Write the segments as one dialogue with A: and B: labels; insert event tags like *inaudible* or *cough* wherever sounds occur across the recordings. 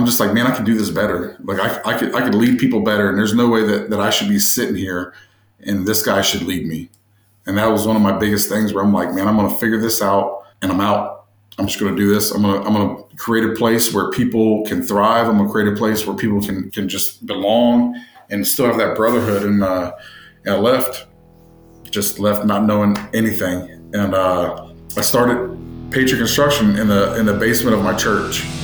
A: I'm just like, man, I could do this better. Like I, I could I could lead people better, and there's no way that that I should be sitting here, and this guy should lead me. And that was one of my biggest things where I'm like, man, I'm gonna figure this out, and I'm out. I'm just gonna do this. I'm gonna I'm gonna create a place where people can thrive. I'm gonna create a place where people can can just belong and still have that brotherhood. And, uh, and I left, just left not knowing anything, and uh, I started Patriot Construction in the in the basement of my church.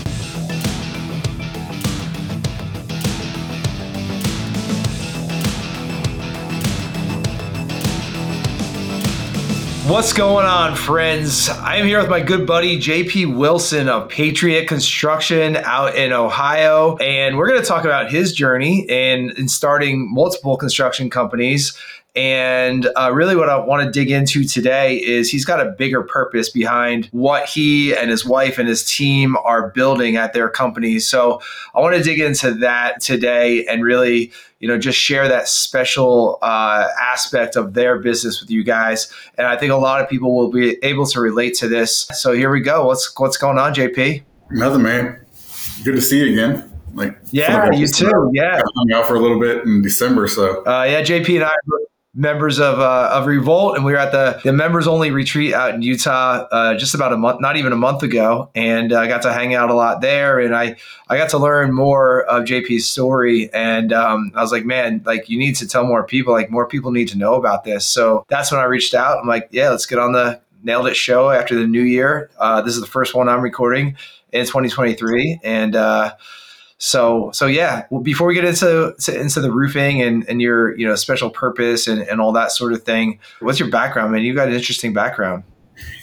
B: What's going on, friends? I am here with my good buddy JP Wilson of Patriot Construction out in Ohio, and we're going to talk about his journey in, in starting multiple construction companies and uh, really, what I want to dig into today is he's got a bigger purpose behind what he and his wife and his team are building at their company. So I want to dig into that today and really, you know, just share that special uh, aspect of their business with you guys. And I think a lot of people will be able to relate to this. So here we go. What's what's going on, JP?
A: Nothing, man. Good to see you again. Like,
B: yeah, you too. Yeah, I
A: hung out for a little bit in December. So,
B: uh, yeah, JP and I members of uh, of Revolt, and we were at the the members only retreat out in Utah uh, just about a month, not even a month ago, and I got to hang out a lot there, and I I got to learn more of JP's story, and um, I was like, man, like you need to tell more people, like more people need to know about this. So that's when I reached out. I'm like, yeah, let's get on the nailed it show after the new year. Uh, this is the first one I'm recording in 2023, and uh, so so yeah. Well, before we get into into the roofing and, and your you know special purpose and, and all that sort of thing, what's your background, man? You've got an interesting background.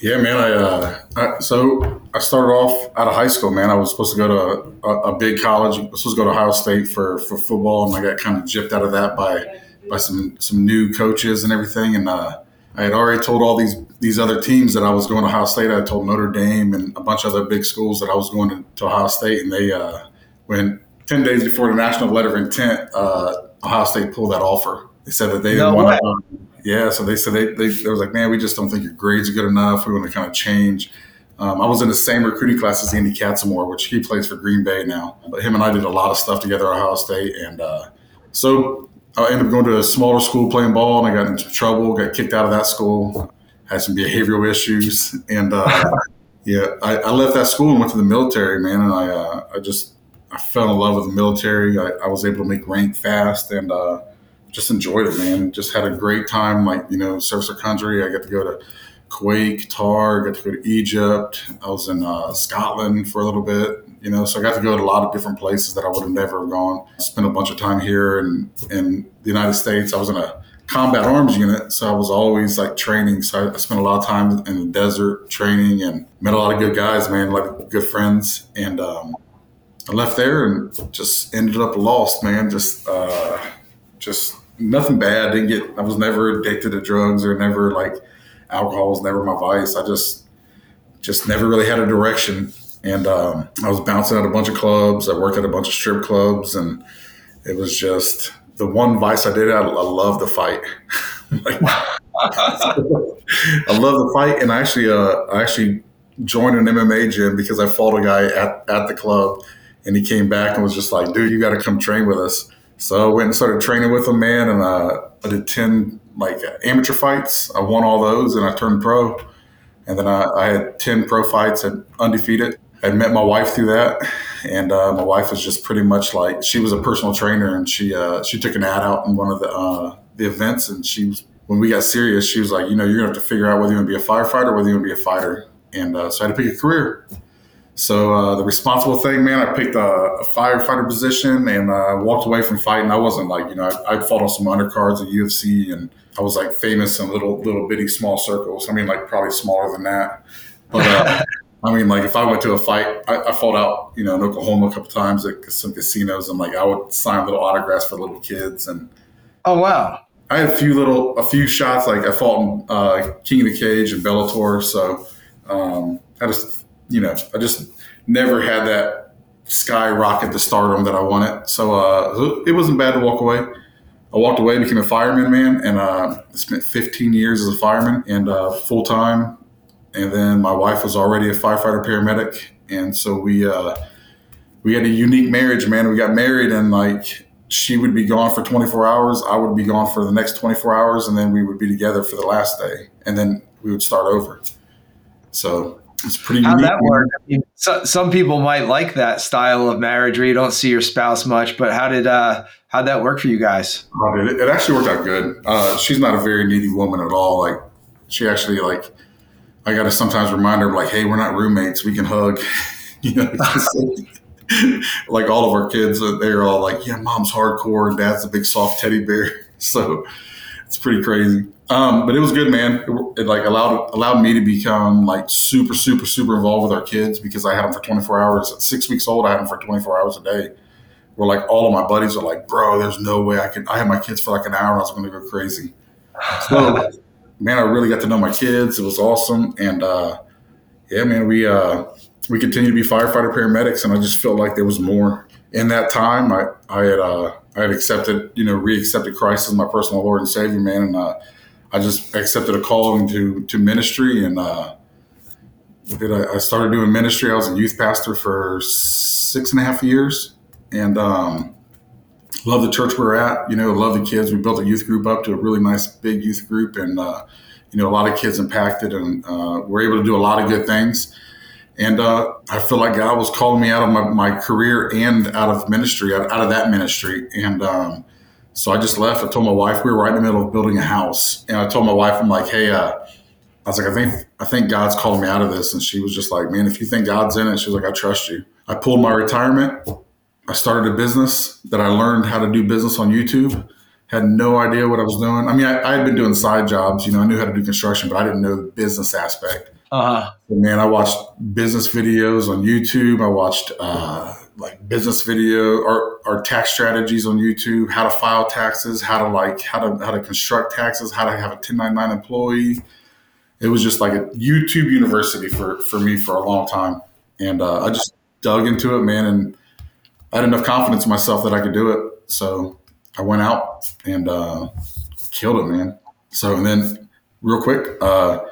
A: Yeah, man. I, uh, I, so I started off out of high school, man. I was supposed to go to a, a, big college. I was supposed to go to Ohio State for for football, and I got kind of gypped out of that by by some some new coaches and everything. And uh, I had already told all these these other teams that I was going to Ohio State. I told Notre Dame and a bunch of other big schools that I was going to, to Ohio State, and they uh, when 10 days before the national letter of intent, uh, Ohio State pulled that offer. They said that they didn't want to. Yeah, so they said they, they, they was like, man, we just don't think your grades are good enough. We want to kind of change. Um, I was in the same recruiting class as Andy Katzenmoyer, which he plays for Green Bay now. But him and I did a lot of stuff together at Ohio State. And uh, so I ended up going to a smaller school playing ball, and I got into trouble, got kicked out of that school, had some behavioral issues. And uh, *laughs* yeah, I, I, left that school and went to the military, man. And I, uh, I just I fell in love with the military. I, I was able to make rank fast and uh, just enjoyed it, man. Just had a great time. Like you know, service our country. I got to go to Kuwait, Qatar. Got to go to Egypt. I was in uh, Scotland for a little bit. You know, so I got to go to a lot of different places that I would have never gone. Spent a bunch of time here in in the United States. I was in a combat arms unit, so I was always like training. So I, I spent a lot of time in the desert training and met a lot of good guys, man, like good friends, and um, I left there and just ended up lost, man. Just, uh, just nothing bad. Didn't get. I was never addicted to drugs or never like alcohol was never my vice. I just, just never really had a direction. And um, I was bouncing at a bunch of clubs. I worked at a bunch of strip clubs, and it was just the one vice I did. I, I love the fight. *laughs* like, I love the fight, and I actually, uh, I actually joined an MMA gym because I fought a guy at, at the club and he came back and was just like, dude, you got to come train with us. So I went and started training with him, man. And uh, I did 10 like amateur fights. I won all those and I turned pro. And then I, I had 10 pro fights and undefeated. I met my wife through that. And uh, my wife was just pretty much like, she was a personal trainer and she, uh, she took an ad out in one of the, uh, the events. And she was, when we got serious, she was like, you know, you're gonna have to figure out whether you want to be a firefighter or whether you want to be a fighter. And uh, so I had to pick a career. So uh, the responsible thing, man, I picked a, a firefighter position and uh, walked away from fighting. I wasn't like, you know, I, I fought on some undercards at UFC and I was like famous in little, little bitty small circles. I mean, like probably smaller than that. But uh, *laughs* I mean, like if I went to a fight, I, I fought out, you know, in Oklahoma a couple times at some casinos and like I would sign little autographs for little kids. And
B: oh, wow.
A: I had a few little, a few shots. Like I fought in uh, King of the Cage and Bellator. So um, I just, you know, I just never had that skyrocket to stardom that I wanted. So uh, it wasn't bad to walk away. I walked away, became a fireman, man, and uh, spent 15 years as a fireman and uh, full time. And then my wife was already a firefighter paramedic, and so we uh, we had a unique marriage, man. We got married and like she would be gone for 24 hours. I would be gone for the next 24 hours, and then we would be together for the last day, and then we would start over. So it's pretty.
B: How that work? I mean, so, some people might like that style of marriage where you don't see your spouse much, but how did uh, how that work for you guys?
A: Oh, it, it actually worked out good. Uh, she's not a very needy woman at all. Like she actually like. I got to sometimes remind her like, hey, we're not roommates. We can hug. *laughs* you know, *laughs* like all of our kids, uh, they're all like, yeah, mom's hardcore and dad's a big soft teddy bear. *laughs* So it's pretty crazy. Um, but it was good, man. It, it, like allowed allowed me to become like super, super, super involved with our kids because I had them for 24 hours. At six weeks old, I had them for 24 hours a day. Where like all of my buddies are like, bro, there's no way I could. I had my kids for like an hour. I was going to go crazy. So, man, I really got to know my kids. It was awesome, and uh, yeah, man, we uh, we continue to be firefighter paramedics, and I just felt like there was more. In that time, I I had uh, I had accepted you know reaccepted Christ as my personal Lord and Savior, man, and uh, I just accepted a calling to to ministry, and uh, I, I started doing ministry. I was a youth pastor for six and a half years, and um, love the church we're at. You know, love the kids. We built a youth group up to a really nice big youth group, and uh, you know, a lot of kids impacted, and uh, we're able to do a lot of good things. And uh, I feel like God was calling me out of my, my career and out of ministry, out, out of that ministry. And um, so I just left. I told my wife we were right in the middle of building a house, and I told my wife, I'm like, hey, uh, I was like, I think I think God's calling me out of this, and she was just like, man, if you think God's in it, she was like, I trust you. I pulled my retirement. I started a business that I learned how to do business on YouTube. Had no idea what I was doing. I mean, I, I had been doing side jobs. You know, I knew how to do construction, but I didn't know the business aspect. Uh-huh. man, I watched business videos on YouTube. I watched uh, like business video or, or tax strategies on YouTube, how to file taxes, how to like how to how to construct taxes, how to have a 1099 employee. It was just like a YouTube university for for me for a long time, and uh, I just dug into it, man, and I had enough confidence in myself that I could do it. So I went out and uh, killed it, man. So and then real quick. Uh,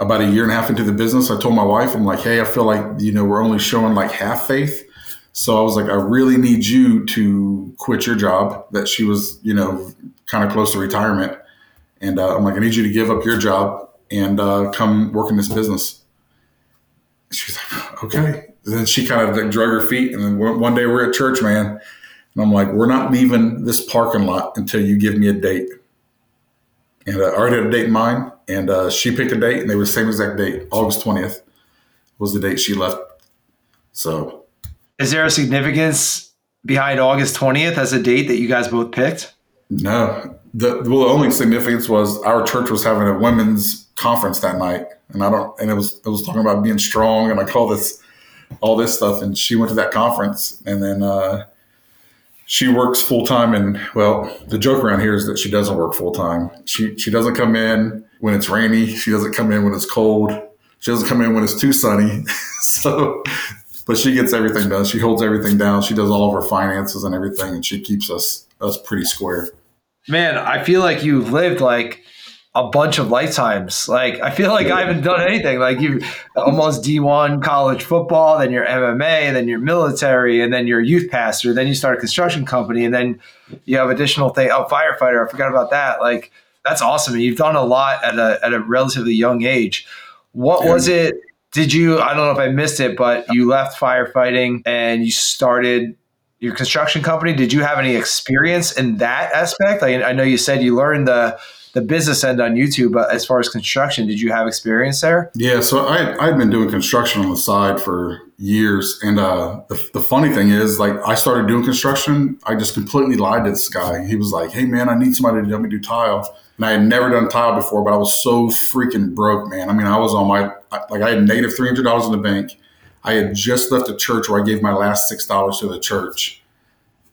A: about a year and a half into the business, I told my wife, I'm like, hey, I feel like, you know, we're only showing like half faith. So I was like, I really need you to quit your job that she was, you know, kind of close to retirement. And uh, I'm like, I need you to give up your job and uh, come work in this business. She's like, okay. And then she kind of like drug her feet. And then one day we're at church, man. And I'm like, we're not leaving this parking lot until you give me a date. And uh, I already had a date in mind and uh, she picked a date, and they were the same exact date. August twentieth was the date she left. So,
B: is there a significance behind August twentieth as a date that you guys both picked?
A: No. The well, the only significance was our church was having a women's conference that night, and I don't, and it was it was talking about being strong, and I call this all this stuff, and she went to that conference, and then uh, she works full time and well the joke around here is that she doesn't work full time she she doesn't come in when it's rainy. She doesn't come in when it's cold. She doesn't come in when it's too sunny. *laughs* So but she gets everything done she holds everything down she does all of her finances and everything and she keeps us us pretty square
B: man i feel like you've lived like a bunch of lifetimes. Like I feel like I haven't done anything. Like you almost D1 college football, then your MMA, then your military, and then your youth pastor, then you start a construction company, and then you have additional thing. Oh, firefighter! I forgot about that. Like that's awesome. You've done a lot at a at a relatively young age. What was it? Did you? I don't know if I missed it, but you left firefighting and you started your construction company. Did you have any experience in that aspect? I, I know you said you learned the the business end on YouTube, but as far as construction, did you have experience there?
A: Yeah, so I I'd been doing construction on the side for years, and uh, the the funny thing is, like, I started doing construction. I just completely lied to this guy. He was like, "Hey, man, I need somebody to help me do tile." And I had never done tile before, but I was so freaking broke, man. I mean, I was on my like I had negative three hundred dollars in the bank. I had just left a church where I gave my last six dollars to the church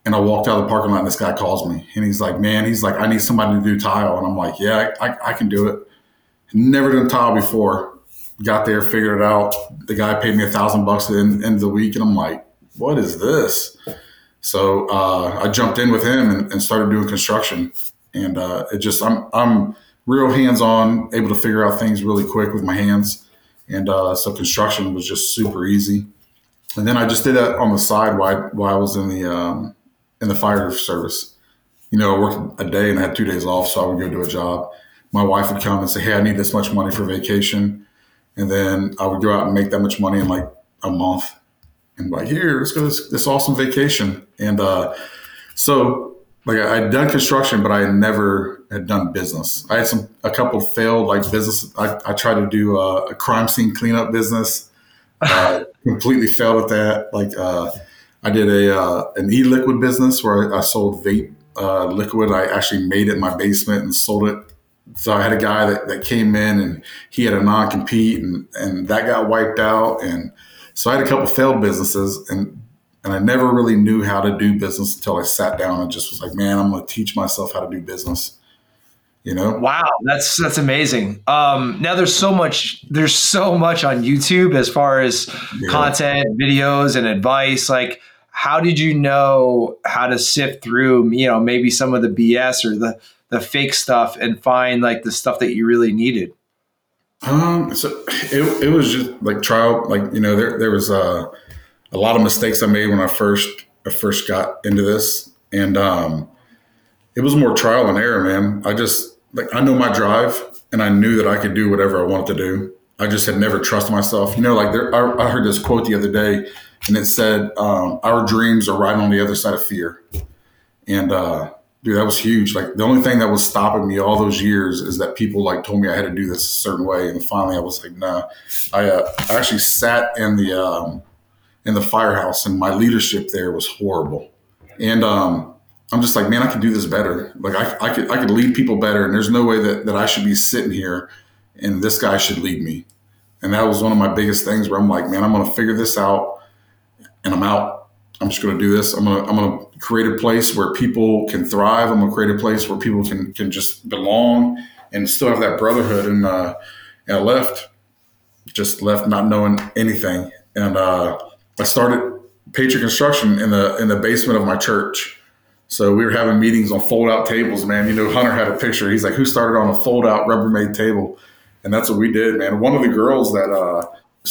A: and I walked out of the parking lot and this guy calls me and he's like, man, he's like, I need somebody to do tile. And I'm like, yeah, I, I, can do it. Never done tile before. Got there, figured it out. The guy paid me a thousand bucks at the end, end, of the week. And I'm like, what is this? So uh, I jumped in with him and, and started doing construction. And uh, it just, I'm, I'm real hands on, able to figure out things really quick with my hands. And uh, so construction was just super easy. and then I just did that on the side while while I was in the um, in the fire service. You know, I worked a day and I had two days off, so I would go do a job. My wife would come and say, "Hey, I need this much money for vacation," and then I would go out and make that much money in like a month, and like, "Here, let's go this, this awesome vacation." And uh, so, like, I had done construction, but I never had done business. I had some a couple failed like business. I, I tried to do a, a crime scene cleanup business. Uh, *laughs* completely failed at that. Like uh, I did a uh, an e liquid business where I, I sold vape uh, liquid. I actually made it in my basement and sold it. So I had a guy that, that came in and he had a non compete and, and that got wiped out. And so I had a couple failed businesses and and I never really knew how to do business until I sat down and just was like, man, I'm going to teach myself how to do business you know
B: wow that's that's amazing um now there's so much there's so much on youtube as far as yeah. content videos and advice like how did you know how to sift through you know maybe some of the bs or the the fake stuff and find like the stuff that you really needed?
A: Um so it, it was just like trial like you know there there was uh, a lot of mistakes i made when i first i first got into this. And um it was more trial and error man. I just like I know my drive and I knew that I could do whatever I wanted to do. I just had never trusted myself. You know, like there, I, I heard this quote the other day and it said, um, our dreams are right on the other side of fear. And, uh, dude, that was huge. Like the only thing that was stopping me all those years is that people like told me I had to do this a certain way. And finally I was like, nah, I, uh, I actually sat in the, um, in the firehouse and my leadership there was horrible. And, um, I'm just like, man, I could do this better. Like I, I could, I could lead people better. And there's no way that, that I should be sitting here and this guy should lead me. And that was one of my biggest things where I'm like, man, I'm going to figure this out and I'm out. I'm just going to do this. I'm going to, I'm going to create a place where people can thrive. I'm going to create a place where people can, can just belong and still have that brotherhood. And, uh, and I left, just left not knowing anything. And, uh, I started Patriot Construction in the, in the basement of my church so we were having meetings on fold out tables, man. You know, Hunter had a picture. He's like, who started on a fold out Rubbermaid table? And that's what we did, man. One of the girls that uh,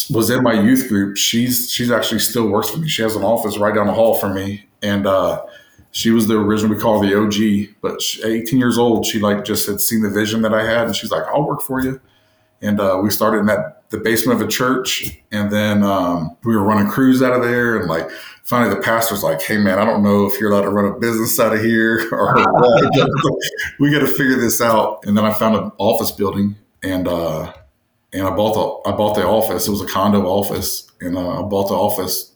A: was in my youth group, she's she's actually still works for me. She has an office right down the hall from me, and uh, she was the original. We call the OG, but she, 18 years old. She like just had seen the vision that I had, and she's like, "I'll work for you." And uh, we started in that the basement of a church, and then um, we were running crews out of there, and like finally the pastor's like, "Hey man, I don't know if you're allowed to run a business out of here *laughs* or *laughs* we got to figure this out." And then I found an office building, and uh, and I bought the I bought the office. It was a condo office, and uh, I bought the office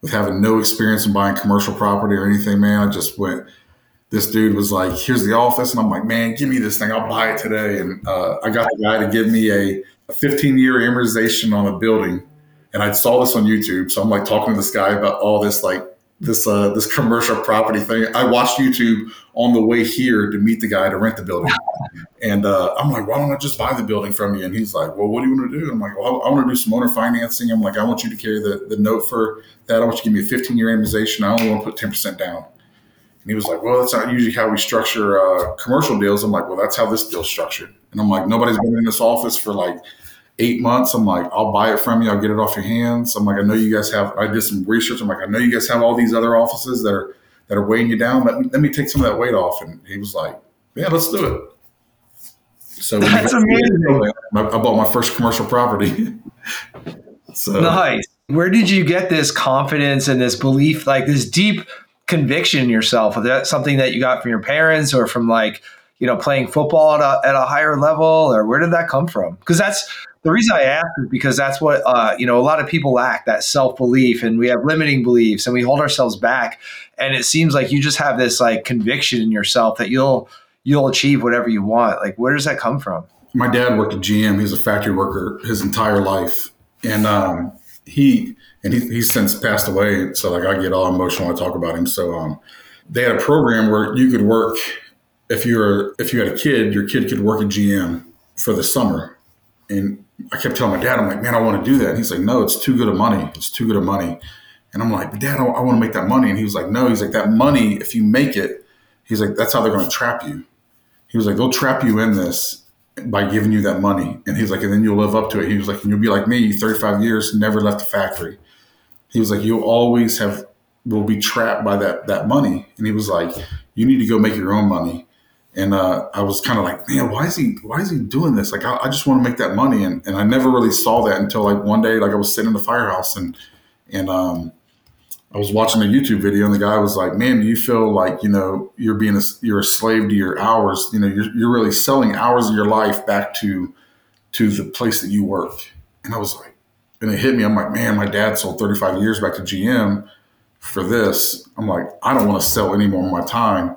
A: with having no experience in buying commercial property or anything. Man, I just went. This dude was like, "Here's the office," and I'm like, "Man, give me this thing. I'll buy it today." And uh, I got the guy to give me a a 15 year amortization on a building and I saw this on YouTube. So I'm like talking to this guy about all this like this uh, this commercial property thing. I watched YouTube on the way here to meet the guy to rent the building, *laughs* and uh, I'm like, why don't I just buy the building from you? And he's like, well, what do you want to do? I'm like, well, I, I want to do some owner financing. I'm like, I want you to carry the, the note for that. I want you to give me a 15 year amortization. I only want to put 10 percent down. And he was like, well, that's not usually how we structure uh, commercial deals. I'm like, well, that's how this deal's structured. And I'm like, nobody's been in this office for like eight months. I'm like, I'll buy it from you. I'll get it off your hands. I'm like, I know you guys have. I did some research. I'm like, I know you guys have all these other offices that are that are weighing you down. Let me, let me take some of that weight off. And he was like, Yeah, let's do it. So
B: that's amazing.
A: I bought my first commercial property. *laughs*
B: so nice. Where did you get this confidence and this belief, like this deep conviction in yourself? Is that something that you got from your parents or from like you know playing football at a, at a higher level, or where did that come from? Because that's the reason I ask is because that's what uh, you know a lot of people lack that self belief, and we have limiting beliefs, and we hold ourselves back. And it seems like you just have this like conviction in yourself that you'll you'll achieve whatever you want. Like, where does that come from?
A: My dad worked at GM. He was a factory worker his entire life, and um, he and he, he's since passed away. So like I get all emotional when I talk about him. So um, they had a program where you could work if you're if you had a kid, your kid could work at GM for the summer and I kept telling my dad, I'm like, man, I want to do that. And he's like, no, it's too good of money. It's too good of money. And I'm like, But dad, I, I want to make that money. And he was like, no, he's like, that money, if you make it, he's like, that's how they're going to trap you. He was like, they'll trap you in this by giving you that money. And he's like, and then you'll live up to it. He was like, and you'll be like me, 35 years, never left the factory. he was like, you'll always have will be trapped by that that money." And he was like, "You need to go make your own money." And uh, I was kind of like, man, why is he why is he doing this? Like, I, I just want to make that money, and, and I never really saw that until like one day, like I was sitting in the firehouse, and and um, I was watching a YouTube video, and the guy was like, "Man, do you feel like you know you're being a, you're a slave to your hours? You know, you're you're really selling hours of your life back to to the place that you work." And I was like, and it hit me. I'm like, man, my dad sold 35 years back to GM for this. I'm like, I don't want to sell any more of my time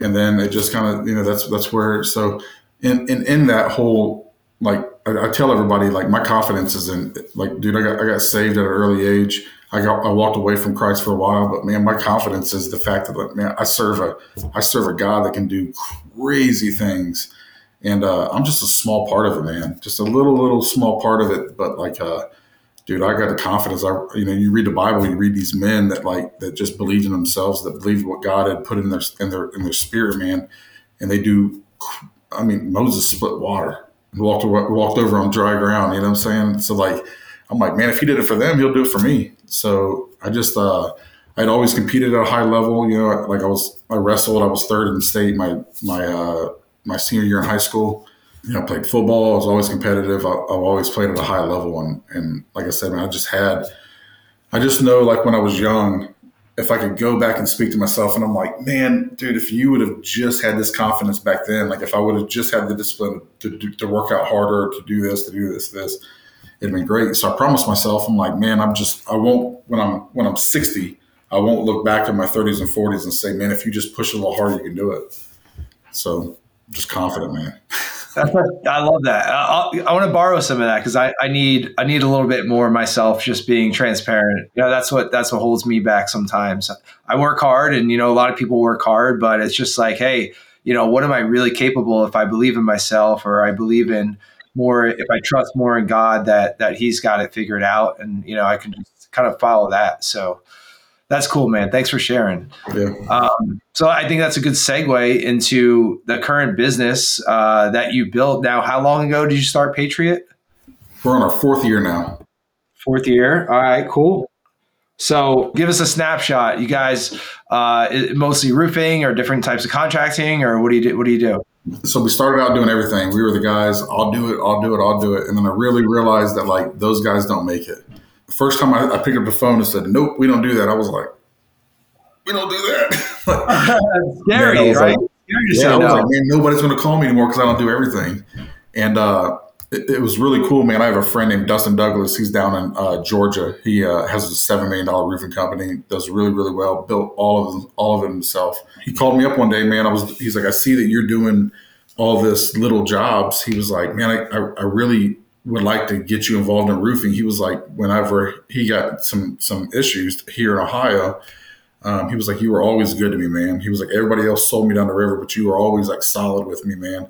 A: and then it just kind of you know that's that's where so in in, in that whole like I, I, tell everybody like my confidence is in like dude I got I got saved at an early age. I got I walked away from Christ for a while but man my confidence is the fact that like, man I serve a I serve a God that can do crazy things. And uh, I'm just a small part of it man. Just a little little small part of it but like uh dude, I got the confidence. I, you know, you read the Bible, you read these men that like that just believed in themselves, that believed what God had put in their in their in their spirit, man, and they do. I mean, Moses split water and walked walked over on dry ground. You know what I'm saying? So like, I'm like, man, if he did it for them, he'll do it for me. So I just, uh, I'd always competed at a high level. You know, like I was, I wrestled. I was third in state my my uh, my senior year in high school you know, played football. I was always competitive. I, have always played at a high level, and and like I said, man, I just had, I just know like when I was young, if I could go back and speak to myself, and I'm like, man, dude, if you would have just had this confidence back then, like if I would have just had the discipline to to, to work out harder, to do this, to do this, this, it'd been great. So I promised myself, I'm like, man, I'm just, I won't when I'm when I'm 60, I won't look back at my 30s and 40s and say, man, if you just push a little harder, you can do it. So just confident, man. *laughs* *laughs*
B: I love that. I, I want to borrow some of that because I, I need I need a little bit more myself. Just being transparent. You know, that's what that's what holds me back sometimes. I work hard, and you know, a lot of people work hard, but it's just like, hey, you know, what am I really capable if I believe in myself or I believe in more if I trust more in God that that He's got it figured out, and you know, I can just kind of follow that. So that's cool, man. Thanks for sharing. Yeah. Um, so I think that's a good segue into the current business uh, that you built. Now, how long ago did you start Patriot?
A: We're on our fourth year now.
B: Fourth year. All right, cool. So give us a snapshot. You guys, uh, mostly roofing or different types of contracting, or what do you do? What do you do?
A: So we started out doing everything. We were the guys. I'll do it. I'll do it. I'll do it. And then I really realized that like those guys don't make it first time I, I, picked up the phone and said, "Nope, we don't do that," I was like, "We don't do
B: that." *laughs* *laughs* scary,
A: man,
B: right?
A: Like, yeah, I was like, man, nobody's going to call me anymore because I don't do everything. And uh, it, it, was really cool, man. I have a friend named Dustin Douglas. He's down in uh, Georgia. He uh, has a seven million dollar roofing company. Does really, really well. Built all of them, all of it himself. He called me up one day, man. I was. He's like, I see that you're doing all this little jobs. He was like, man, I, I, I really would like to get you involved in roofing. He was like, whenever he got some some issues here in Ohio, um, he was like, you were always good to me, man. He was like, everybody else sold me down the river, but you were always like solid with me, man.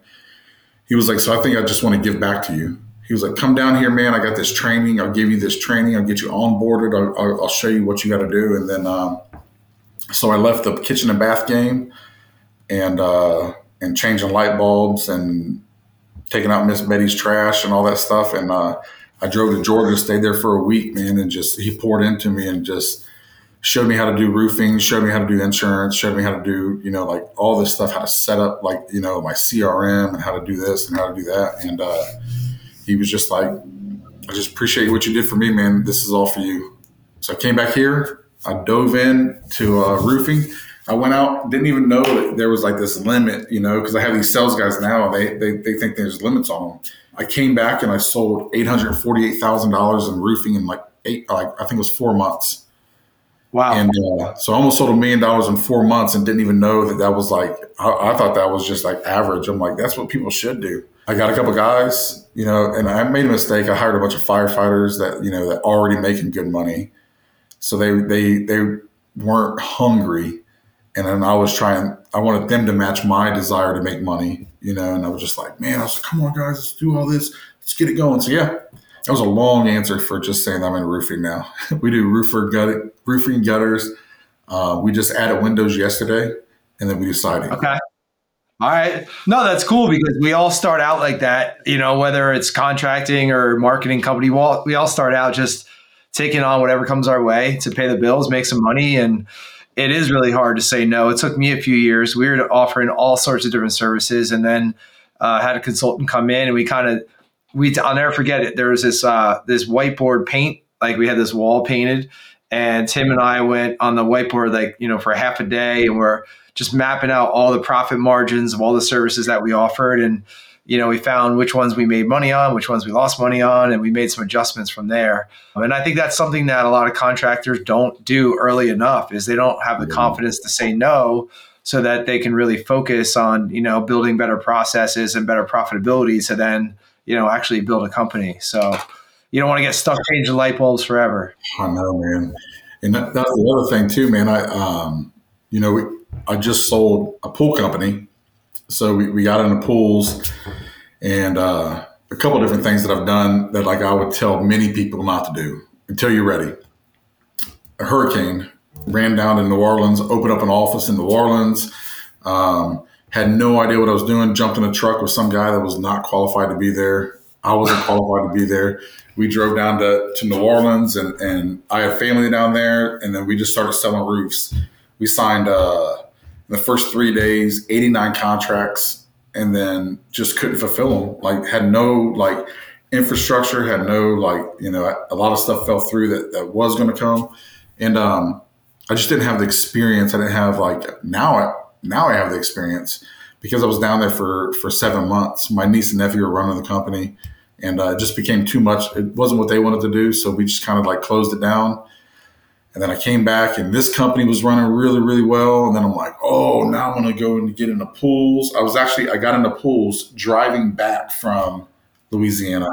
A: He was like, so I think I just want to give back to you. He was like, come down here, man. I got this training. I'll give you this training. I'll get you onboarded. I'll, I'll, I'll show you what you got to do. And then, um, so I left the kitchen and bath game and, uh, and changing light bulbs and taking out Miss Betty's trash and all that stuff. And uh, I drove to Georgia, stayed there for a week, man, and just he poured into me and just showed me how to do roofing, showed me how to do insurance, showed me how to do, you know, like all this stuff, how to set up like, you know, my CRM and how to do this and how to do that. And uh, he was just like, I just appreciate what you did for me, man. This is all for you. So I came back here. I dove in to uh, roofing. I went out, didn't even know that there was like this limit, you know, because I have these sales guys now, they, they, they think there's limits on them. I came back and I sold $848,000 in roofing in like eight, like I think it was four months.
B: Wow.
A: And uh, so I almost sold a million dollars in four months and didn't even know that that was like, I, I, thought that was just like average. I'm like, that's what people should do. I got a couple guys, you know, and I made a mistake. I hired a bunch of firefighters that, you know, that already making good money. So they, they, they weren't hungry and then I was trying, I wanted them to match my desire to make money, you know, and I was just like, man, I was like, come on, guys, let's do all this. Let's get it going. So, yeah, that was a long answer for just saying I'm in roofing now. *laughs* we do roofer gut, roofing gutters. Uh, we just added windows yesterday, and then we do siding.
B: Okay. All right. No, that's cool because we all start out like that, you know, whether it's contracting or marketing company, we all, we all start out just taking on whatever comes our way to pay the bills, make some money. And it is really hard to say no. It took me a few years. We were offering all sorts of different services and then uh, had a consultant come in and we kind of, we, I'll never forget it. There was this, uh, this whiteboard paint, like we had this wall painted and Tim and I went on the whiteboard, like, you know, for half a day and we're just mapping out all the profit margins of all the services that we offered. And, you know, we found which ones we made money on, which ones we lost money on, and we made some adjustments from there. And I think that's something that a lot of contractors don't do early enough is they don't have the confidence to say no so that they can really focus on, you know, building better processes and better profitability to then, you know, actually build a company. So you don't want to get stuck changing light bulbs forever.
A: I know, man. And that, that's the other thing too, man. I, um, you know, I just sold a pool company so we, we got into pools and uh, a couple different things that I've done that like I would tell many people not to do until you're ready. A hurricane ran down to New Orleans, opened up an office in New Orleans. Um, had no idea what I was doing. Jumped in a truck with some guy that was not qualified to be there. I wasn't qualified to be there. We drove down to, to New Orleans and, and I had family down there. And then we just started selling roofs. We signed uh, the first three days, 89 contracts, and then just couldn't fulfill them. Like had no like infrastructure, had no like you know a lot of stuff fell through that that was going to come, and um, I just didn't have the experience. I didn't have like now I now I have the experience because I was down there for for seven months. My niece and nephew were running the company, and uh, it just became too much. It wasn't what they wanted to do, so we just kind of like closed it down and then I came back and this company was running really, really well. And then I'm like, oh, now I'm going to go and get into pools. I was actually, I got into pools driving back from Louisiana.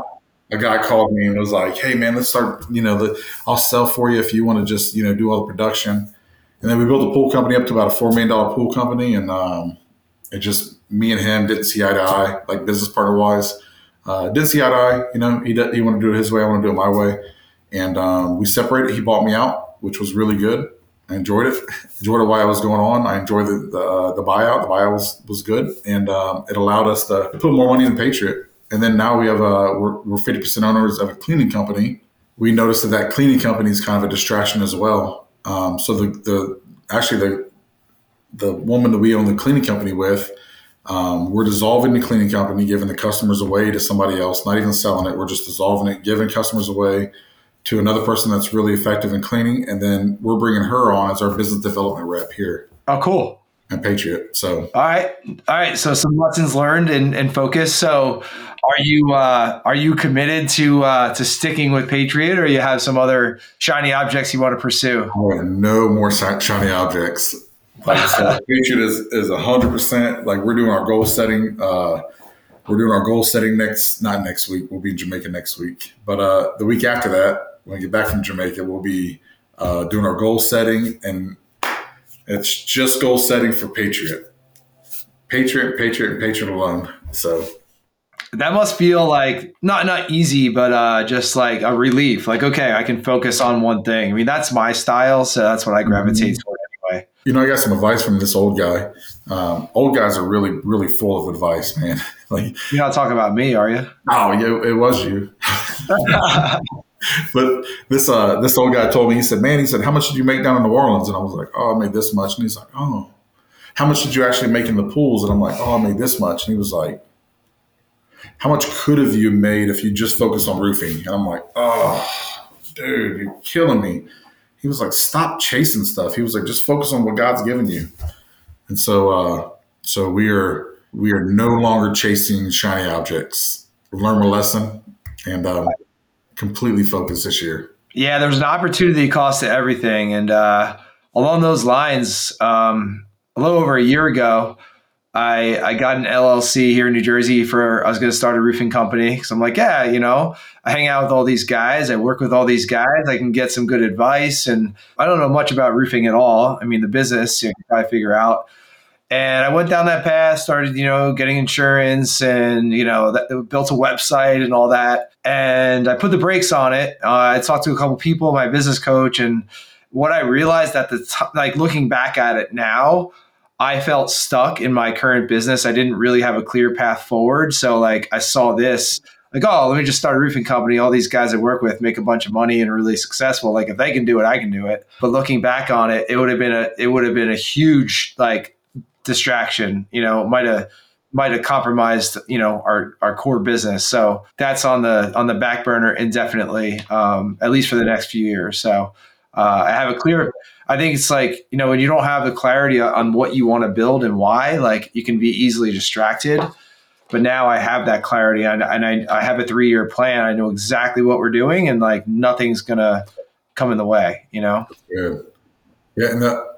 A: A guy called me and was like, hey, man, let's start, you know, the, I'll sell for you if you want to just, you know, do all the production. And then we built a pool company up to about a $4 million pool company. And um, it just, me and him didn't see eye to eye, like business partner wise. Uh, didn't see eye to eye. You know, he, he wanted to do it his way. I want to do it my way. And um, we separated. He bought me out which was really good. I enjoyed it. *laughs* enjoyed it while I was going on. I enjoyed the the, uh, the buyout. The buyout was was good, and um, it allowed us to put more money in Patriot. And then now we have a we're fifty percent owners of a cleaning company. We noticed that that cleaning company is kind of a distraction as well. Um, so the the actually the the woman that we own the cleaning company with, um, we're dissolving the cleaning company, giving the customers away to somebody else. Not even selling it. We're just dissolving it, giving customers away to another person that's really effective in cleaning, and then we're bringing her on as our business development rep here.
B: Oh, cool.
A: And Patriot. So
B: all right, all right. So some lessons learned and, and focus. So are you uh, are you committed to uh, to sticking with Patriot, or you have some other shiny objects you want to pursue?
A: Oh, no more shiny objects. Like so *laughs* Patriot is is hundred percent. Like we're doing our goal setting. Uh, we're doing our goal setting next not next week. We'll be in Jamaica next week, but uh, the week after that when we get back from Jamaica, we'll be uh, doing our goal setting, and it's just goal setting for Patriot, Patriot, Patriot, and Patriot alone. So
B: that must feel like not not easy, but uh, just like a relief. Like okay, I can focus on one thing. I mean, that's my style, so that's what I gravitate mm-hmm. toward anyway.
A: You know, I got some advice from this old guy. Um, old guys are really, really full of advice, man. *laughs* like
B: you're not talking about me, are you?
A: Oh, yeah, it was you. *laughs* *laughs* *laughs* but this uh this old guy told me he said, "Man, he said, how much did you make down in New Orleans?" And I was like, "Oh, I made this much." And he's like, "Oh, how much did you actually make in the pools?" And I'm like, "Oh, I made this much." And he was like, "How much could have you made if you just focused on roofing?" And I'm like, "Oh, dude, you're killing me." He was like, "Stop chasing stuff." He was like, "Just focus on what God's given you." And so, uh, so we are we are no longer chasing shiny objects. Learn a lesson, and um, completely focused this year.
B: Yeah, there was an opportunity cost to everything, and uh, along those lines, um, a little over a year ago, I I got an LLC here in New Jersey for I was going to start a roofing company because I'm like, yeah, you know, I hang out with all these guys, I work with all these guys, I can get some good advice, and I don't know much about roofing at all. I mean, the business you can probably figure out. And I went down that path, started, you know, getting insurance and, you know, that, built a website and all that. And I put the brakes on it. Uh, I talked to a couple people, my business coach, and what I realized at the time, like looking back at it now, I felt stuck in my current business. I didn't really have a clear path forward. So, like, I saw this like, oh, let me just start a roofing company. All these guys I work with make a bunch of money and are really successful. Like if they can do it, I can do it. But looking back on it, it would have been a it would have been a huge like distraction. You know, might have might have compromised you know our our core business. So that's on the on the back burner indefinitely, um, at least for the next few years. So uh, I have a clear. I think it's like you know when you don't have the clarity on what you want to build and why, like you can be easily distracted. But now I have that clarity, and, and I, I have a three year plan. I know exactly what we're doing, and like nothing's gonna come in the way. You know.
A: Yeah. Yeah, and that,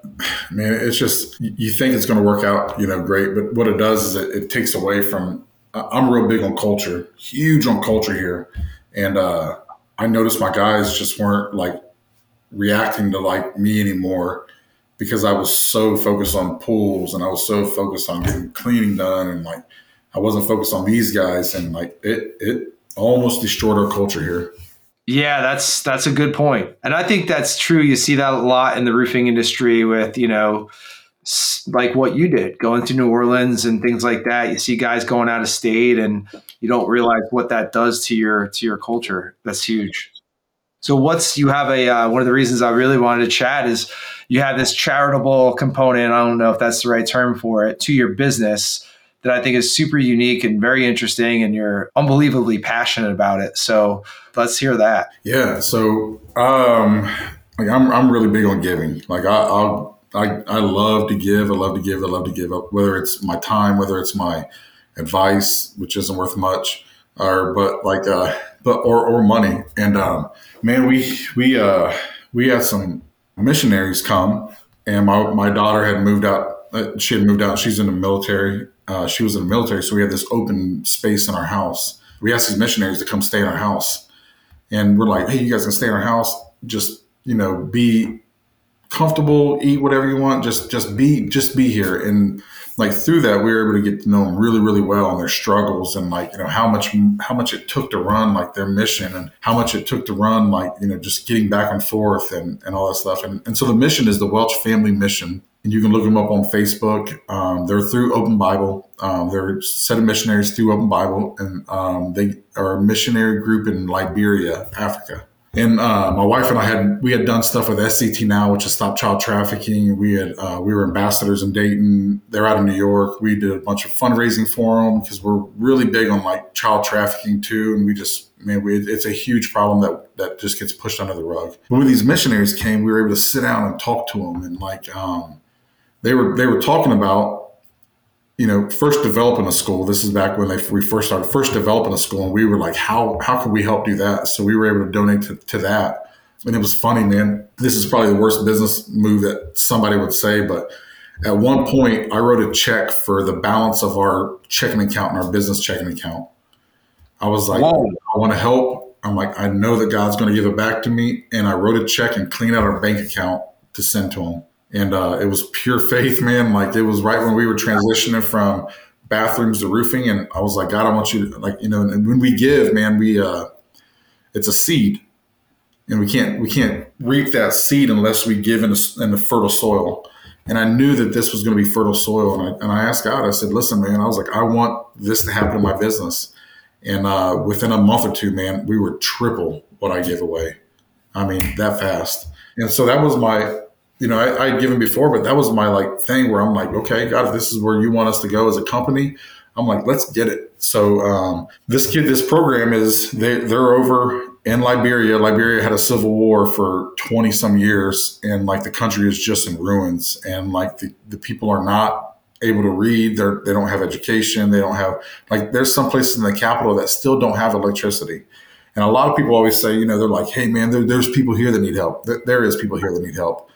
A: man, it's just you think it's going to work out, you know, great, but what it does is it, it takes away from. I'm real big on culture, huge on culture here, and uh, I noticed my guys just weren't like reacting to like me anymore because I was so focused on pools and I was so focused on getting cleaning done and like I wasn't focused on these guys and like it it almost destroyed our culture here.
B: Yeah, that's that's a good point. And I think that's true. You see that a lot in the roofing industry with, you know, like what you did, going to New Orleans and things like that. You see guys going out of state and you don't realize what that does to your to your culture. That's huge. So what's you have a uh, one of the reasons I really wanted to chat is you have this charitable component. I don't know if that's the right term for it to your business that I think is super unique and very interesting, and you're unbelievably passionate about it. So let's hear that.
A: Yeah. So um, like I'm I'm really big on giving. Like I, I'll I, I love to give. I love to give. I love to give up, whether it's my time, whether it's my advice, which isn't worth much, or but like uh, but or or money. And um, man, we we uh we had some missionaries come, and my my daughter had moved out. Uh, she had moved out. She's in the military, uh, she was in the military, so we had this open space in our house. We asked these missionaries to come stay in our house, and we're like, "Hey, you guys can stay in our house. Just you know, be comfortable, eat whatever you want. Just just be just be here." And like through that, we were able to get to know them really really well and their struggles and like you know how much how much it took to run like their mission and how much it took to run like you know just getting back and forth and and all that stuff. And and so the mission is the Welch Family Mission you can look them up on Facebook. Um, they're through Open Bible. Um, they're set of missionaries through Open Bible, and um, they are a missionary group in Liberia, Africa. And uh, my wife and I had we had done stuff with SCT Now, which is Stop Child Trafficking. We had uh, we were ambassadors in Dayton. They're out of New York. We did a bunch of fundraising for them because we're really big on like child trafficking too, and we just man, we, it's a huge problem that that just gets pushed under the rug. But when these missionaries came, we were able to sit down and talk to them and like um, they were they were talking about you know first developing a school. This is back when they we first started first developing a school and we were like how how can we help do that? So we were able to donate to, to that. And it was funny man. This is probably the worst business move that somebody would say but at one point i wrote a check for the balance of our checking account and our business checking account. I was like Whoa. i want to help. I'm like i know that god's going to give it back to me and i wrote a check and cleaned out our bank account to send to him and uh, it was pure faith, man. Like it was right when we were transitioning from bathrooms to roofing, and I was like, God, I want you to like, you know. And when we give, man, we uh, it's a seed, and we can't we can't reap that seed unless we give in, a, in the fertile soil. And I knew that this was going to be fertile soil, and I, and I asked God. I said, Listen, man, I was like, I want this to happen in my business. And uh, within a month or two, man, we were triple what I gave away. I mean, that fast. And so that was my you know, I, I'd given before, but that was my like thing where I'm like, okay, God, if this is where you want us to go as a company, I'm like, let's get it. So um, this kid, this program is they they're over in Liberia. Liberia had a civil war for 20 some years, and like the country is just in ruins, and like the, the people are not able to read. They're they don't have education. They don't have like there's some places in the capital that still don't have electricity. And a lot of people always say, you know, they're like, hey man, there, there's people here that need help. There, there is people here that need help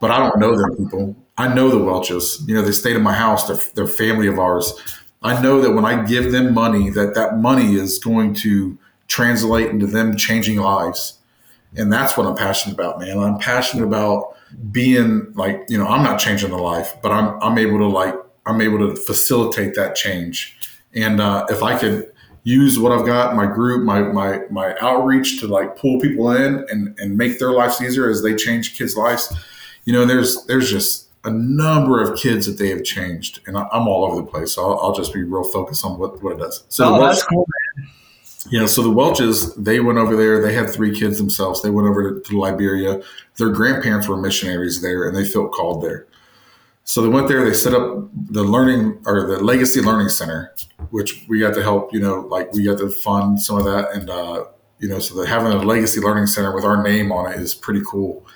A: but I don't know them people. I know the Welches. You know, they stayed in my house. They're, they're family of ours. I know that when I give them money, that that money is going to translate into them changing lives. And that's what I'm passionate about, man. I'm passionate about being like, you know, I'm not changing the life, but I'm, I'm able to like, I'm able to facilitate that change. And uh, if I could use what I've got, my group, my, my, my outreach to like pull people in and, and make their lives easier as they change kids' lives, you know, there's there's just a number of kids that they have changed, and I'm all over the place. So I'll, I'll just be real focused on what, what it does. So
B: oh, that's cool, man.
A: Yeah, so the Welches, they went over there. They had three kids themselves. They went over to, to Liberia. Their grandparents were missionaries there, and they felt called there. So they went there. They set up the learning or the Legacy Learning Center, which we got to help. You know, like we got to fund some of that, and uh, you know, so that having a Legacy Learning Center with our name on it is pretty cool.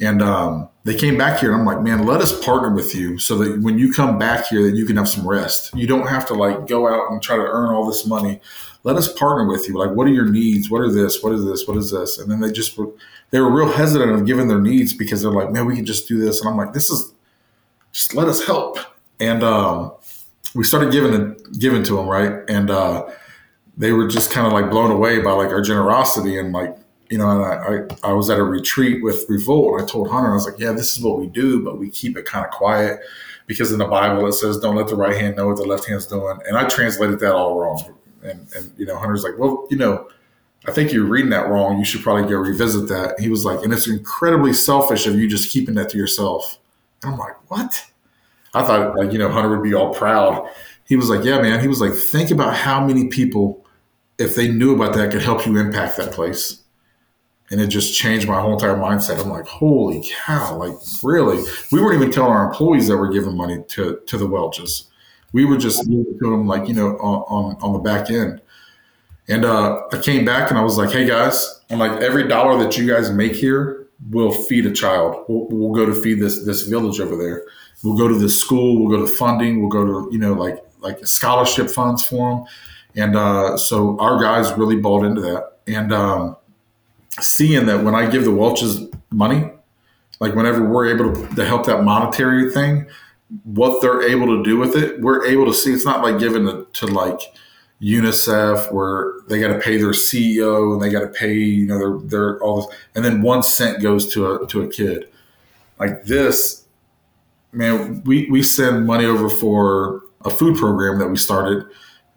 A: And um, they came back here, and I'm like, man, let us partner with you so that when you come back here, that you can have some rest. You don't have to like go out and try to earn all this money. Let us partner with you. Like, what are your needs? What are this? What is this? What is this? And then they just were, they were real hesitant of giving their needs because they're like, man, we can just do this. And I'm like, this is just let us help. And um, we started giving giving to them, right? And uh, they were just kind of like blown away by like our generosity and like you know, I, I, I was at a retreat with Revolt I told Hunter, I was like, yeah, this is what we do, but we keep it kind of quiet because in the Bible it says, don't let the right hand know what the left hand's doing. And I translated that all wrong. And, and you know, Hunter's like, well, you know, I think you're reading that wrong. You should probably go revisit that. He was like, and it's incredibly selfish of you just keeping that to yourself. And I'm like, what? I thought like, you know, Hunter would be all proud. He was like, yeah, man. He was like, think about how many people, if they knew about that, could help you impact that place and it just changed my whole entire mindset. I'm like, holy cow! Like, really? We weren't even telling our employees that we're giving money to to the Welches. We were just giving to them, like you know, on on, the back end. And uh, I came back and I was like, hey guys, I'm like, every dollar that you guys make here will feed a child. We'll, we'll go to feed this this village over there. We'll go to this school. We'll go to funding. We'll go to you know like like scholarship funds for them. And uh, so our guys really bought into that. And um, seeing that when I give the Welches money, like whenever we're able to, to help that monetary thing, what they're able to do with it, we're able to see. It's not like giving it to like UNICEF where they got to pay their CEO and they got to pay you know their their all this, and then one cent goes to a to a kid. Like this, man, we we send money over for a food program that we started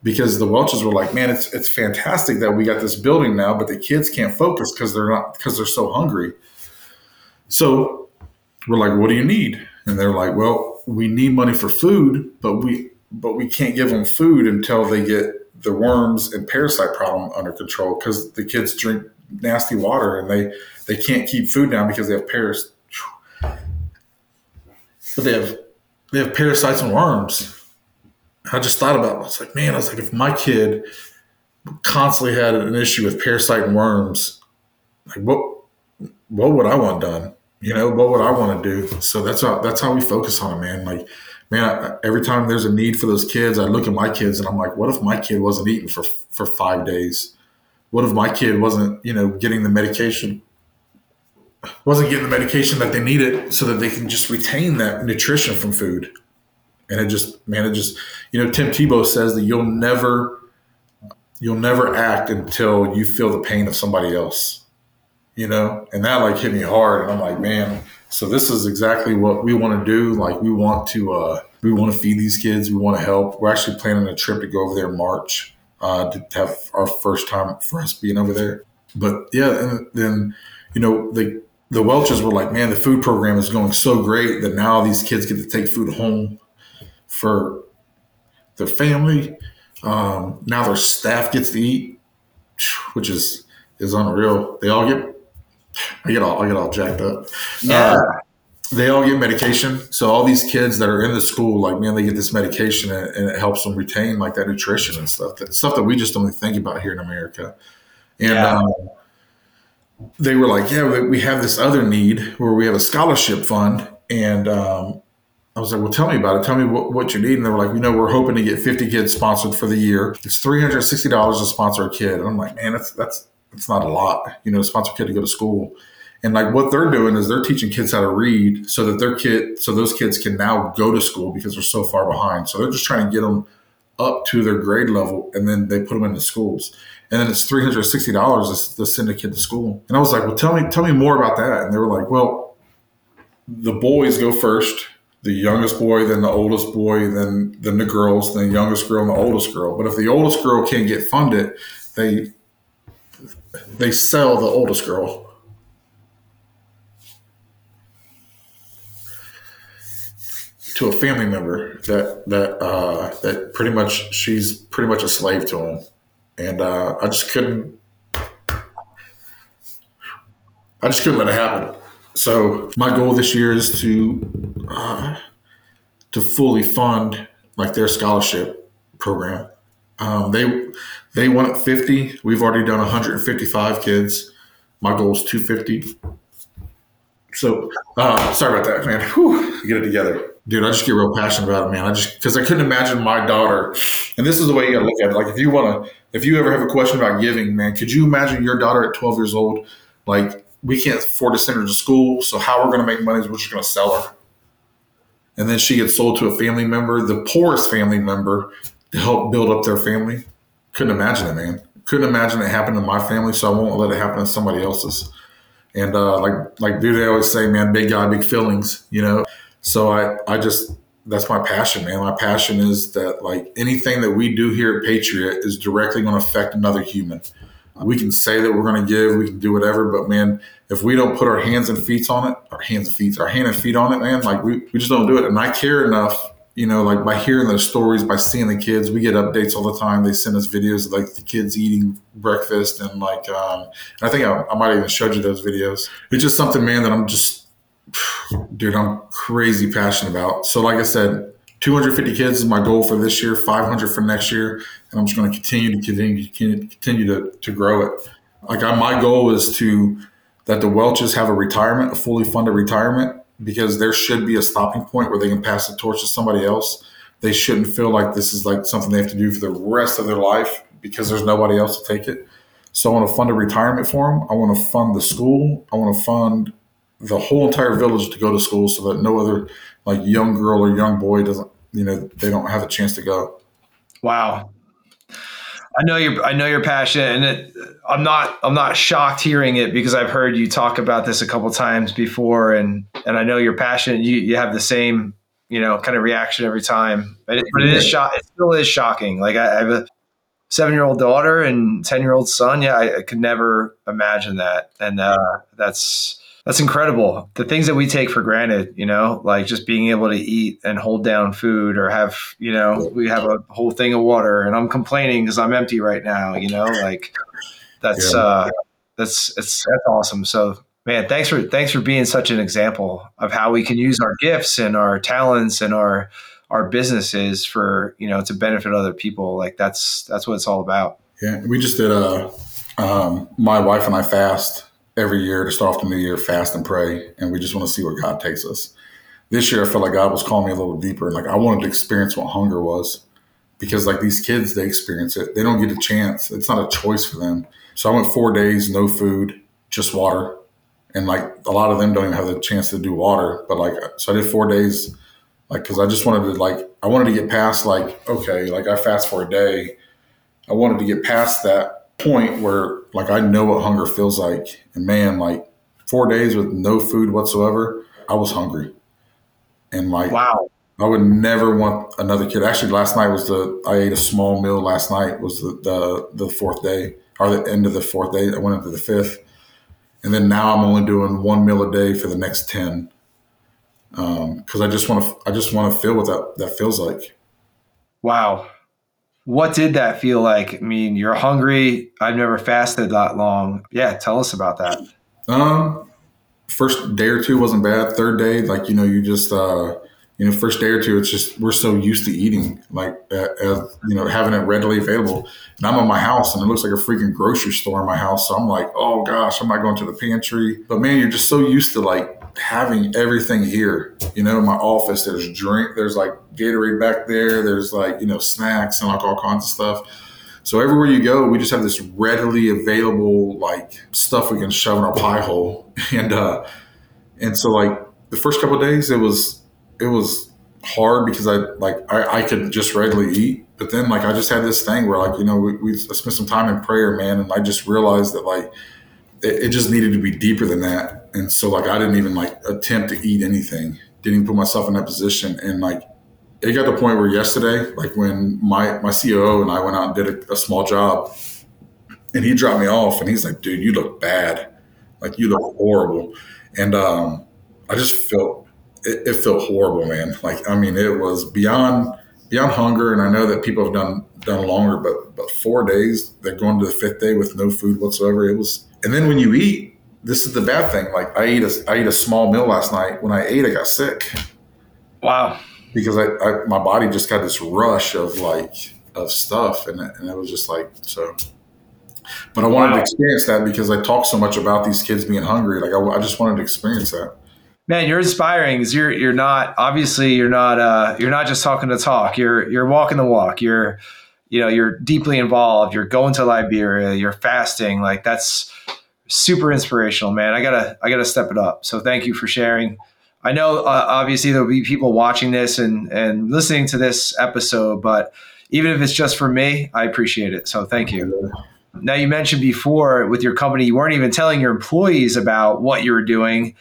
A: because the Welches were like, man, it's it's fantastic that we got this building now, but the kids can't focus because they're not because they're so hungry. So we're like, what do you need? And they're like, well, we need money for food, but we but we can't give them food until they get the worms and parasite problem under control because the kids drink nasty water and they they can't keep food down because they have paras. But they have they have parasites and worms I just thought about it. I was like, man, I was like, if my kid constantly had an issue with parasite and worms, like what what would I want done? You know, what would I want to do? So that's how that's how we focus on it, man. Like, man, I, every time there's a need for those kids, I look at my kids and I'm like, what if my kid wasn't eating for for five days? What if my kid wasn't, you know, getting the medication? Wasn't getting the medication that they needed so that they can just retain that nutrition from food. And it just, man, it just, you know, Tim Tebow says that you'll never, you'll never act until you feel the pain of somebody else, you know? And that like hit me hard. And I'm like, man, so this is exactly what we want to do. Like we want to, uh, we want to feed these kids. We want to help. We're actually planning a trip to go over there in March uh, to have our first time for us being over there. But yeah, and then, you know, the, the Welches were like, man, the food program is going so great that now these kids get to take food home for their family. Um, now their staff gets to eat, which is is unreal. They all get I get all I get all jacked up.
B: Yeah. Uh,
A: they all get medication. So all these kids that are in the school, like man, they get this medication and, and it helps them retain like that nutrition and stuff. That stuff that we just don't think about here in America. And yeah. um, they were like, yeah, we have this other need where we have a scholarship fund, and um, I was like, well, tell me about it. Tell me what, what you need. And they were like, you know, we're hoping to get 50 kids sponsored for the year. It's $360 to sponsor a kid. And I'm like, man, that's, that's, that's not a lot, you know, to sponsor a kid to go to school. And like what they're doing is they're teaching kids how to read so that their kid, so those kids can now go to school because they're so far behind. So they're just trying to get them up to their grade level and then they put them into schools. And then it's $360 to send a kid to school. And I was like, well, tell me, tell me more about that. And they were like, well, the boys go first the youngest boy, then the oldest boy, then then the girls, then the youngest girl and the oldest girl. But if the oldest girl can't get funded, they they sell the oldest girl. To a family member that that uh, that pretty much she's pretty much a slave to him, and uh, I just couldn't. I just couldn't let it happen. So my goal this year is to uh, to fully fund like their scholarship program. Um, they they want 50. We've already done 155 kids. My goal is 250. So uh, sorry about that, man. Whew, get it together dude, I just get real passionate about it, man. I just because I couldn't imagine my daughter, and this is the way you got to look at it. Like if you want to, if you ever have a question about giving, man, could you imagine your daughter at 12 years old? Like we can't afford to send her to school, so how we're going to make money is we're just going to sell her, and then she gets sold to a family member, the poorest family member, to help build up their family. Couldn't imagine it, man. Couldn't imagine it happened in my family, so I won't let it happen in somebody else's. And uh, like like dude, they always say, man, big guy, big feelings, you know. So I, I just, that's my passion, man. My passion is that like anything that we do here at Patriot is directly going to affect another human. We can say that we're going to give, we can do whatever, but man, if we don't put our hands and feet on it, our hands and feet, our hand and feet on it, man, like we, we just don't do it. And I care enough, you know, like by hearing those stories, by seeing the kids, we get updates all the time. They send us videos of like the kids eating breakfast and like, um, I think I, I might even showed you those videos. It's just something, man, that I'm just *sighs* dude, I'm crazy passionate about. So, like I said, 250 kids is my goal for this year, 500 for next year, and I'm just going to continue to continue, continue to, to grow it. Like I, my goal is to that the Welches have a retirement, a fully funded retirement, because there should be a stopping point where they can pass the torch to somebody else. They shouldn't feel like this is like something they have to do for the rest of their life because there's nobody else to take it. So I want to fund a retirement for them. I want to fund the school. I want to fund the whole entire village to go to school so that no other like young girl or young boy doesn't you know they don't have a chance to go.
B: Wow. I know you're i know you're passionate and it, i'm not i'm not shocked hearing it because i've heard you talk about this a couple times before and and i know you're passionate you, you have the same you know kind of reaction every time. But it, but it is shock it still is shocking. Like I, I have a seven year old daughter and 10 year old son. Yeah I, I, could never imagine that. And uh, that's that's incredible. The things that we take for granted, you know, like just being able to eat and hold down food or have, you know, we have a whole thing of water and I'm complaining because I'm empty right now, you know, like that's, yeah. uh, that's, it's, that's awesome. So man, thanks for, thanks for being such an example of how we can use our gifts and our talents and our, our businesses for, you know, to benefit other people. Like that's, that's what it's all about.
A: Yeah. We just did a, um, my wife and I fast every year to start off the new year, fast and pray, and we just want to see where God takes us. This year, I felt like God was calling me a little deeper, and like I wanted to experience what hunger was, because like these kids, they experience it. They don't get a chance. It's not a choice for them. So I went four days, no food, just water, and like a lot of them don't even have the chance to do water. But like, so I did four days, like because I just wanted to like I wanted to get past like okay, like I fast for a day. I wanted to get past that point where like I know what hunger feels like. And man, like four days with no food whatsoever, I was hungry. And like
B: wow.
A: I would never want another kid. Actually, last night was the I ate a small meal. Last night was the the, the fourth day or the end of the fourth day. I went into the fifth, and then now I'm only doing one meal a day for the next ten. Because um, I just want to I just want to feel what that that feels like.
B: Wow, what did that feel like? I mean, you're hungry. I've never fasted that long. Yeah, tell us about that.
A: Um, first day or two wasn't bad. Third day, like you know, you just uh, you know, first day or two, it's just we're so used to eating, like uh, uh, you know, having it readily available. And I'm in my house, and it looks like a freaking grocery store in my house. So I'm like, oh gosh, I'm not going to the pantry. But man, you're just so used to like having everything here. You know, in my office, there's drink, there's like Gatorade back there, there's like, you know, snacks and like all kinds of stuff. So everywhere you go, we just have this readily available like stuff we can shove in our pie hole. *laughs* And uh and so like the first couple days it was it was hard because I like I, I could just readily eat. But then like I just had this thing where like, you know, we, we spent some time in prayer, man, and I just realized that like it, it just needed to be deeper than that. And so like I didn't even like attempt to eat anything. Didn't even put myself in that position. And like it got to the point where yesterday, like when my my COO and I went out and did a, a small job, and he dropped me off, and he's like, "Dude, you look bad. Like you look horrible." And um, I just felt it, it felt horrible, man. Like I mean, it was beyond beyond hunger, and I know that people have done done longer, but but four days, they're going to the fifth day with no food whatsoever. It was, and then when you eat, this is the bad thing. Like I ate a I ate a small meal last night. When I ate, I got sick.
B: Wow.
A: Because I, I my body just got this rush of like of stuff, and it, and it was just like so. But I wanted wow. to experience that because I talk so much about these kids being hungry. Like I, I just wanted to experience that
B: man you're inspiring because you're you're not obviously you're not uh you're not just talking to talk you're you're walking the walk you're you know you're deeply involved you're going to liberia you're fasting like that's super inspirational man. I gotta i gotta step it up. So thank you for sharing. I know uh, obviously there'll be people watching this and and listening to this episode but even if it's just for me i appreciate it. So thank you. Now you mentioned before with your company you weren't even telling your employees about what you were doing.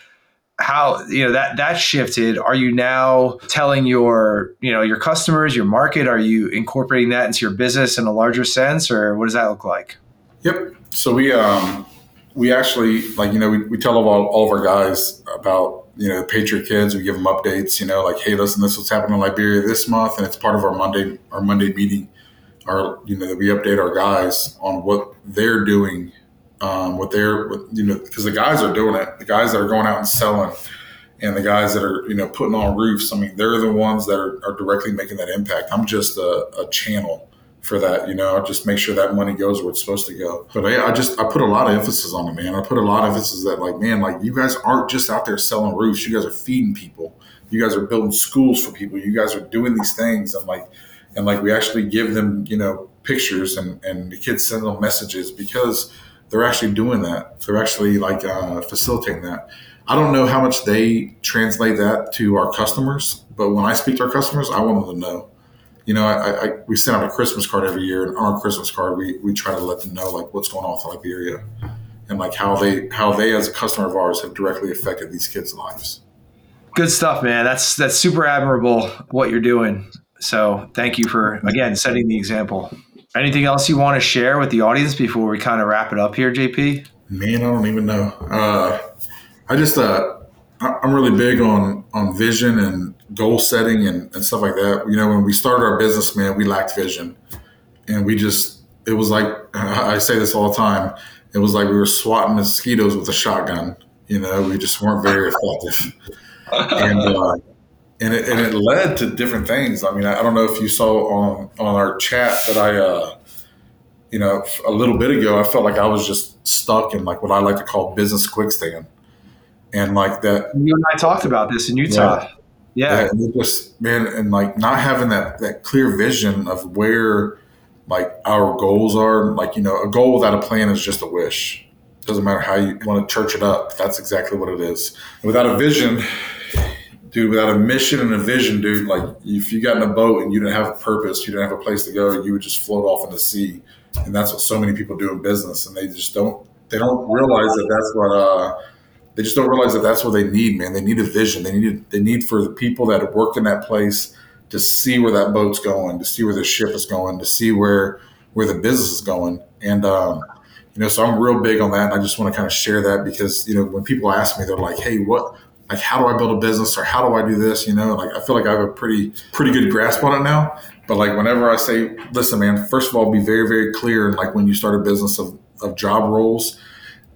B: How you know that that shifted. Are you now telling your you know your customers your market? Are you incorporating that into your business in a larger sense or what does that look like?
A: Yep. So we um we actually like you know we, we tell all, all of our guys about you know the patriot kids we give them updates you know like hey listen this is what's happening in liberia this month and it's part of our monday our monday meeting our you know that we update our guys on what they're doing um, what they're, you know, because the guys are doing it. The guys that are going out and selling, and the guys that are, you know, putting on roofs. I mean, they're the ones that are, are directly making that impact. I'm just a, a, channel for that. You know, just make sure that money goes where it's supposed to go. But I, I just I put a lot of emphasis on it, man. I put a lot of emphasis that, like, man, like you guys aren't just out there selling roofs. You guys are feeding people. You guys are building schools for people. You guys are doing these things, and like, and like we actually give them, you know, pictures, and and the kids send them messages because they're actually doing that. They're actually like uh, facilitating that. I don't know how much they translate that to our customers, but when I speak to our customers, I want them to know. You know, I, I, we send out a Christmas card every year, and on our Christmas card, we, we try to let them know like what's going on with Liberia, and like how they how they as a customer of ours have directly affected these kids' lives.
B: Good stuff, man. That's that's super admirable what you're doing. So thank you for again setting the example. Anything else you want to share with the audience before we kind of wrap it up here, JP?
A: Man, I don't even know. Uh, I just uh, I'm really big on on vision and goal setting and, and stuff like that. You know, when we started our business, man, we lacked vision, and we just it was like *laughs* I say this all the time. It was like we were swatting mosquitoes with a shotgun. You know, we just weren't very effective. *laughs* and uh, and it, and it led to different things. I mean, I, don't know if you saw on on our chat that I, uh, you know, a little bit ago, I felt like I was just stuck in like what I like to call business quicksand, and like that.
B: You and I talked about this in Utah. Yeah,
A: yeah just man, and like not having that that clear vision of where like our goals are. Like you know, a goal without a plan is just a wish. Doesn't matter how you want to church it up. That's exactly what it is. Without a vision, dude, without a mission and a vision, dude, like if you got in a boat and you didn't have a purpose, you didn't have a place to go, you would just float off in the sea. And that's what so many people do in business, and they just don't they don't realize that that's what uh, they just don't realize that that's what they need, man. They need a vision. They need they need for the people that work in that place to see where that boat's going, to see where the ship is going, to see where where the business is going, and. Um, you know, so I'm real big on that, and I just want to kind of share that because you know when people ask me, they're like, "Hey, what like how do I build a business or how do I do this? You know, like I feel like I have a pretty pretty good grasp on it now. But like whenever I say, listen, man, first of all, be very very clear. And like when you start a business of of job roles,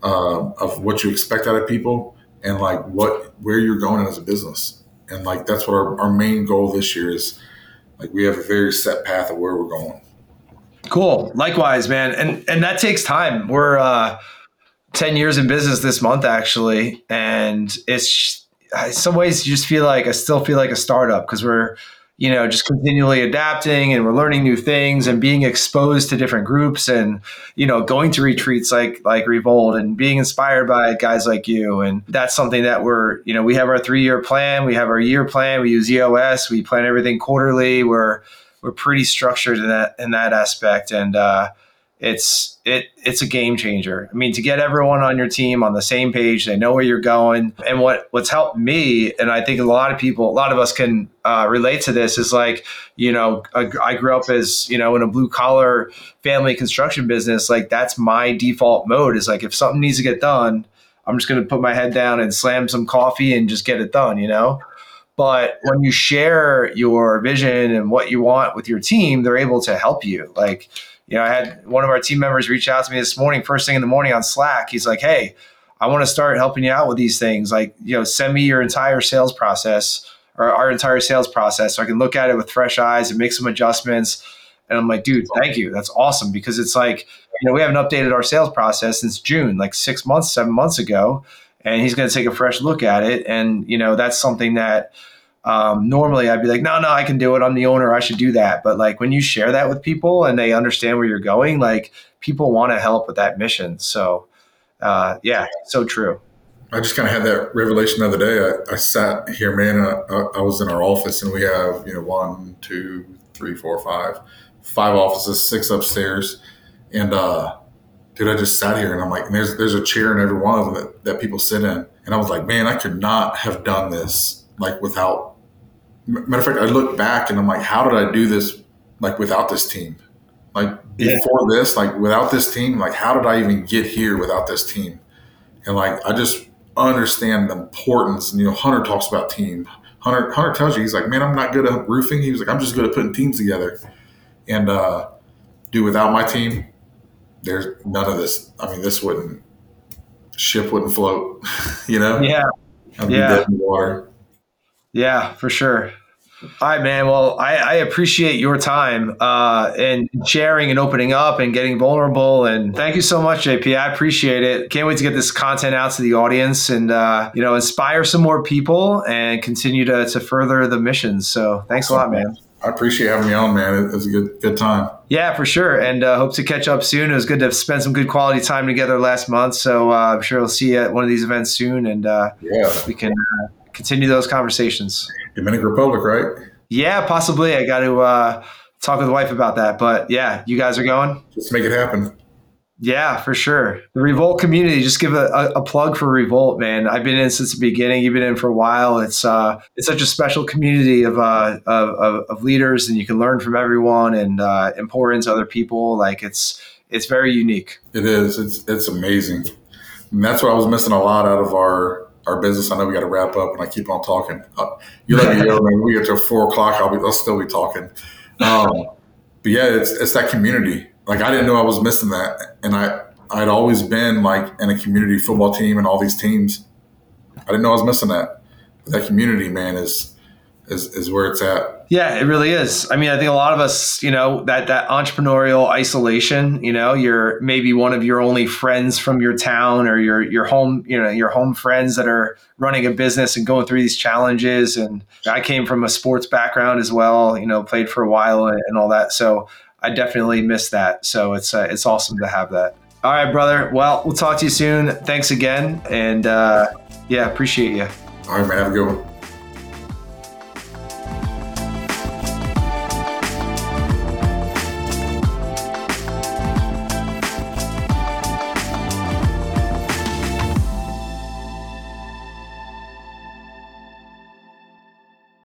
A: uh, of what you expect out of people, and like what where you're going as a business. And like that's what our, our main goal this year is. Like we have a very set path of where we're going.
B: Cool. Likewise, man. And and that takes time. We're uh 10 years in business this month actually and it's in some ways you just feel like I still feel like a startup because we're you know just continually adapting and we're learning new things and being exposed to different groups and you know going to retreats like like Revolt and being inspired by guys like you. And that's something that we're you know we have our 3 year plan we have our year plan we use EOS we plan everything quarterly. We're we're pretty structured in that in that aspect. And uh it's it it's a game changer. I mean, to get everyone on your team on the same page, they know where you're going. And what what's helped me, and I think a lot of people, a lot of us can uh, relate to this, is like you know, I, I grew up as you know in a blue collar family construction business. Like that's my default mode. Is like if something needs to get done, I'm just going to put my head down and slam some coffee and just get it done. You know. But when you share your vision and what you want with your team, they're able to help you. Like, you know, I had one of our team members reach out to me this morning, first thing in the morning on Slack. He's like, Hey, I want to start helping you out with these things. Like, you know, send me your entire sales process or our entire sales process so I can look at it with fresh eyes and make some adjustments. And I'm like, dude, thank you. That's awesome because it's like, you know, we haven't updated our sales process since June, like six months, seven months ago. And he's going to take a fresh look at it. And, you know, that's something that um, normally I'd be like, no, no, I can do it. I'm the owner. I should do that. But like when you share that with people and they understand where you're going, like people want to help with that mission. So, uh, yeah, so true.
A: I just kind of had that revelation the other day. I, I sat here, man. I, I, was in our office, and we have you know one, two, three, four, five, five offices, six upstairs, and uh, dude, I just sat here, and I'm like, there's there's a chair in every one of them that, that people sit in, and I was like, man, I could not have done this like without. Matter of fact, I look back and I'm like, how did I do this like without this team? Like before yeah. this, like without this team, like how did I even get here without this team? And like I just understand the importance. And you know, Hunter talks about team. Hunter Hunter tells you he's like, man, I'm not good at roofing. He was like, I'm just good at putting teams together. And uh, do without my team, there's none of this. I mean, this wouldn't ship wouldn't float. *laughs* you know?
B: Yeah.
A: I'd yeah. water.
B: Yeah, for sure. All right, man. Well, I, I appreciate your time uh, and sharing and opening up and getting vulnerable. And thank you so much, JP. I appreciate it. Can't wait to get this content out to the audience and uh, you know inspire some more people and continue to, to further the mission. So thanks a lot, man.
A: I appreciate having me on, man. It was a good good time.
B: Yeah, for sure. And uh, hope to catch up soon. It was good to spend some good quality time together last month. So uh, I'm sure we'll see you at one of these events soon, and uh,
A: yeah,
B: we can uh, continue those conversations.
A: Dominican Republic, right?
B: Yeah, possibly. I got to uh, talk with the wife about that. But yeah, you guys are going.
A: Just make it happen.
B: Yeah, for sure. The Revolt community, just give a, a, a, plug for Revolt, man. I've been in since the beginning. You've been in for a while. It's uh, it's such a special community of, uh, of, of, leaders, and you can learn from everyone and uh, pour into other people. Like it's it's very unique.
A: It is. It's it's amazing. And that's what I was missing a lot out of our our business. I know we got to wrap up, and I keep on talking. Uh, you let me know, man. We get to four o'clock. I'll be. I'll still be talking. Um, but yeah, it's it's that community. Like I didn't know I was missing that, and I I'd always been like in a community football team and all these teams. I didn't know I was missing that. But that community, man, is is, is where it's at.
B: Yeah, it really is. I mean, I think a lot of us, you know, that that entrepreneurial isolation, you know, you're maybe one of your only friends from your town or your your home, you know, your home friends that are running a business and going through these challenges. And I came from a sports background as well, you know, played for a while and, and all that. So I definitely miss that. So it's uh, it's awesome to have that. All right, brother. Well, we'll talk to you soon. Thanks again, and uh, yeah, appreciate you.
A: All right, man. Have a good one.